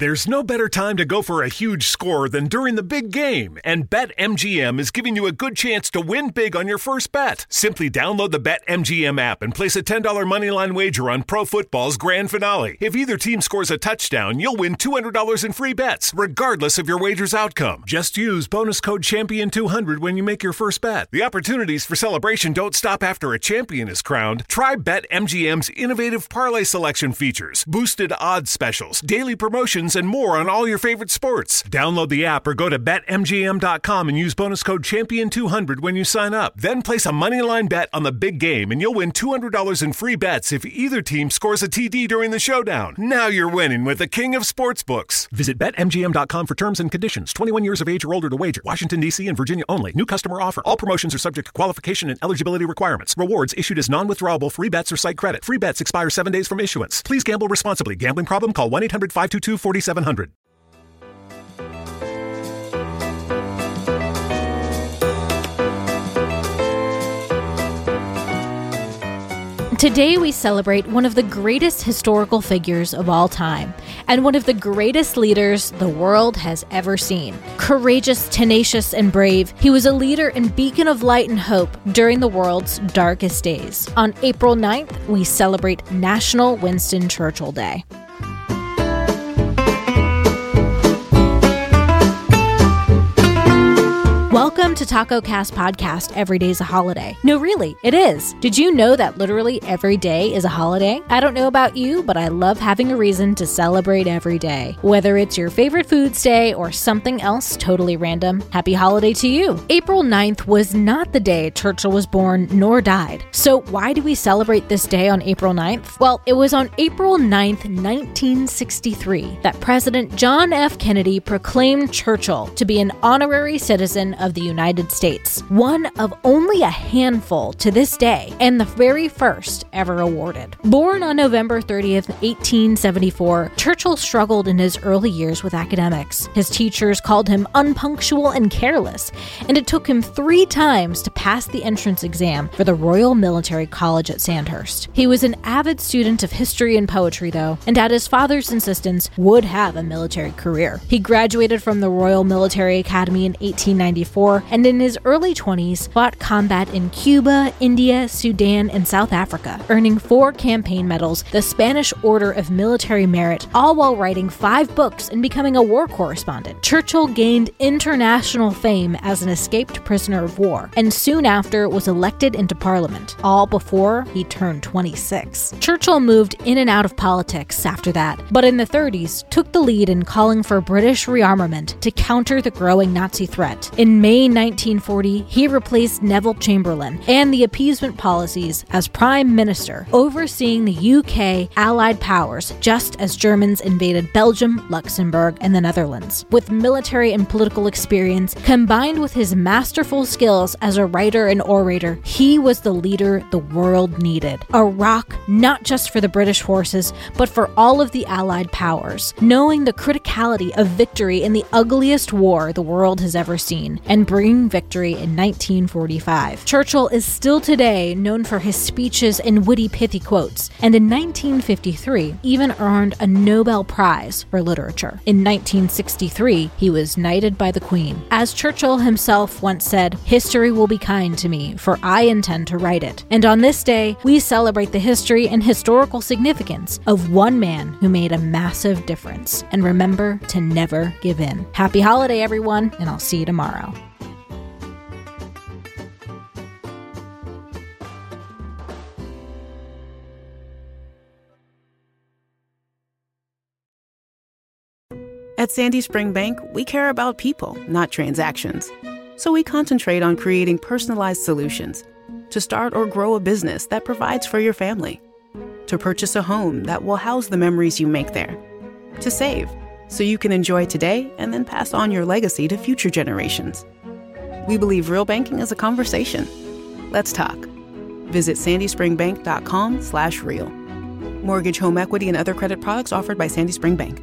There's no better time to go for a huge score than during the big game, and BetMGM is giving you a good chance to win big on your first bet. Simply download the BetMGM app and place a $10 moneyline wager on pro football's grand finale. If either team scores a touchdown, you'll win $200 in free bets, regardless of your wager's outcome. Just use bonus code Champion200 when you make your first bet. The opportunities for celebration don't stop after a champion is crowned. Try BetMGM's innovative parlay selection features, boosted odds specials, daily promotions, and more on all your favorite sports. Download the app or go to betmgm.com and use bonus code Champion200 when you sign up. Then place a moneyline bet on the big game and you'll win $200 in free bets if either team scores a TD during the showdown. Now you're winning with the king of sportsbooks. Visit betmgm.com for terms and conditions. 21 years of age or older to wager. Washington, D.C. and Virginia only. New customer offer. All promotions are subject to qualification and eligibility requirements. Rewards issued as non withdrawable free bets or site credit. Free bets expire seven days from issuance. Please gamble responsibly. Gambling problem? Call 1 800 522 4700. Today, we celebrate one of the greatest historical figures of all time and one of the greatest leaders the world has ever seen. Courageous, tenacious, and brave, he was a leader and beacon of light and hope during the world's darkest days. On April 9th, we celebrate National Winston Churchill Day. Welcome to Taco Cast Podcast. Every day's a holiday. No, really, it is. Did you know that literally every day is a holiday? I don't know about you, but I love having a reason to celebrate every day. Whether it's your favorite foods day or something else totally random, happy holiday to you. April 9th was not the day Churchill was born nor died. So, why do we celebrate this day on April 9th? Well, it was on April 9th, 1963, that President John F. Kennedy proclaimed Churchill to be an honorary citizen of the United States, one of only a handful to this day, and the very first ever awarded. Born on November 30th, 1874, Churchill struggled in his early years with academics. His teachers called him unpunctual and careless, and it took him three times to pass the entrance exam for the Royal Military College at Sandhurst. He was an avid student of history and poetry, though, and at his father's insistence, would have a military career. He graduated from the Royal Military Academy in 1894 and in his early 20s fought combat in Cuba, India, Sudan, and South Africa, earning four campaign medals, the Spanish Order of Military Merit, all while writing five books and becoming a war correspondent. Churchill gained international fame as an escaped prisoner of war, and soon after was elected into parliament, all before he turned 26. Churchill moved in and out of politics after that, but in the 30s took the lead in calling for British rearmament to counter the growing Nazi threat. In May 1940, he replaced Neville Chamberlain and the appeasement policies as Prime Minister, overseeing the UK Allied powers just as Germans invaded Belgium, Luxembourg, and the Netherlands. With military and political experience, combined with his masterful skills as a writer and orator, he was the leader the world needed. A rock not just for the British forces, but for all of the Allied powers, knowing the criticality of victory in the ugliest war the world has ever seen and bringing victory in 1945. Churchill is still today known for his speeches and witty, pithy quotes, and in 1953 even earned a Nobel Prize for Literature. In 1963, he was knighted by the Queen. As Churchill himself once said, History will be kind to me, for I intend to write it. And on this day, we celebrate the history and historical significance of one man who made a massive difference. And remember to never give in. Happy holiday, everyone, and I'll see you tomorrow. At Sandy Spring Bank, we care about people, not transactions. So we concentrate on creating personalized solutions to start or grow a business that provides for your family, to purchase a home that will house the memories you make there, to save so you can enjoy today and then pass on your legacy to future generations. We believe real banking is a conversation. Let's talk. Visit sandyspringbank.com slash real. Mortgage, home equity, and other credit products offered by Sandy Spring Bank.